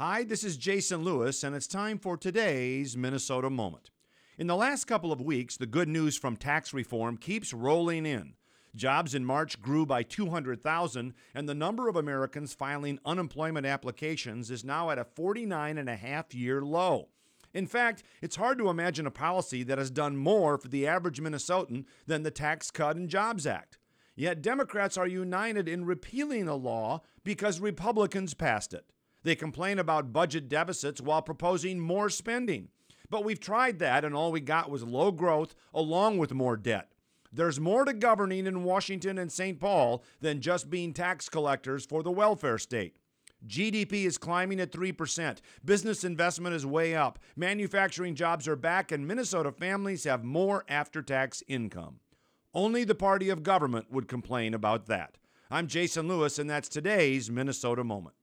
Hi, this is Jason Lewis, and it's time for today's Minnesota Moment. In the last couple of weeks, the good news from tax reform keeps rolling in. Jobs in March grew by 200,000, and the number of Americans filing unemployment applications is now at a 49 and a half year low. In fact, it's hard to imagine a policy that has done more for the average Minnesotan than the Tax Cut and Jobs Act. Yet Democrats are united in repealing a law because Republicans passed it. They complain about budget deficits while proposing more spending. But we've tried that, and all we got was low growth along with more debt. There's more to governing in Washington and St. Paul than just being tax collectors for the welfare state. GDP is climbing at 3%. Business investment is way up. Manufacturing jobs are back, and Minnesota families have more after tax income. Only the party of government would complain about that. I'm Jason Lewis, and that's today's Minnesota Moment.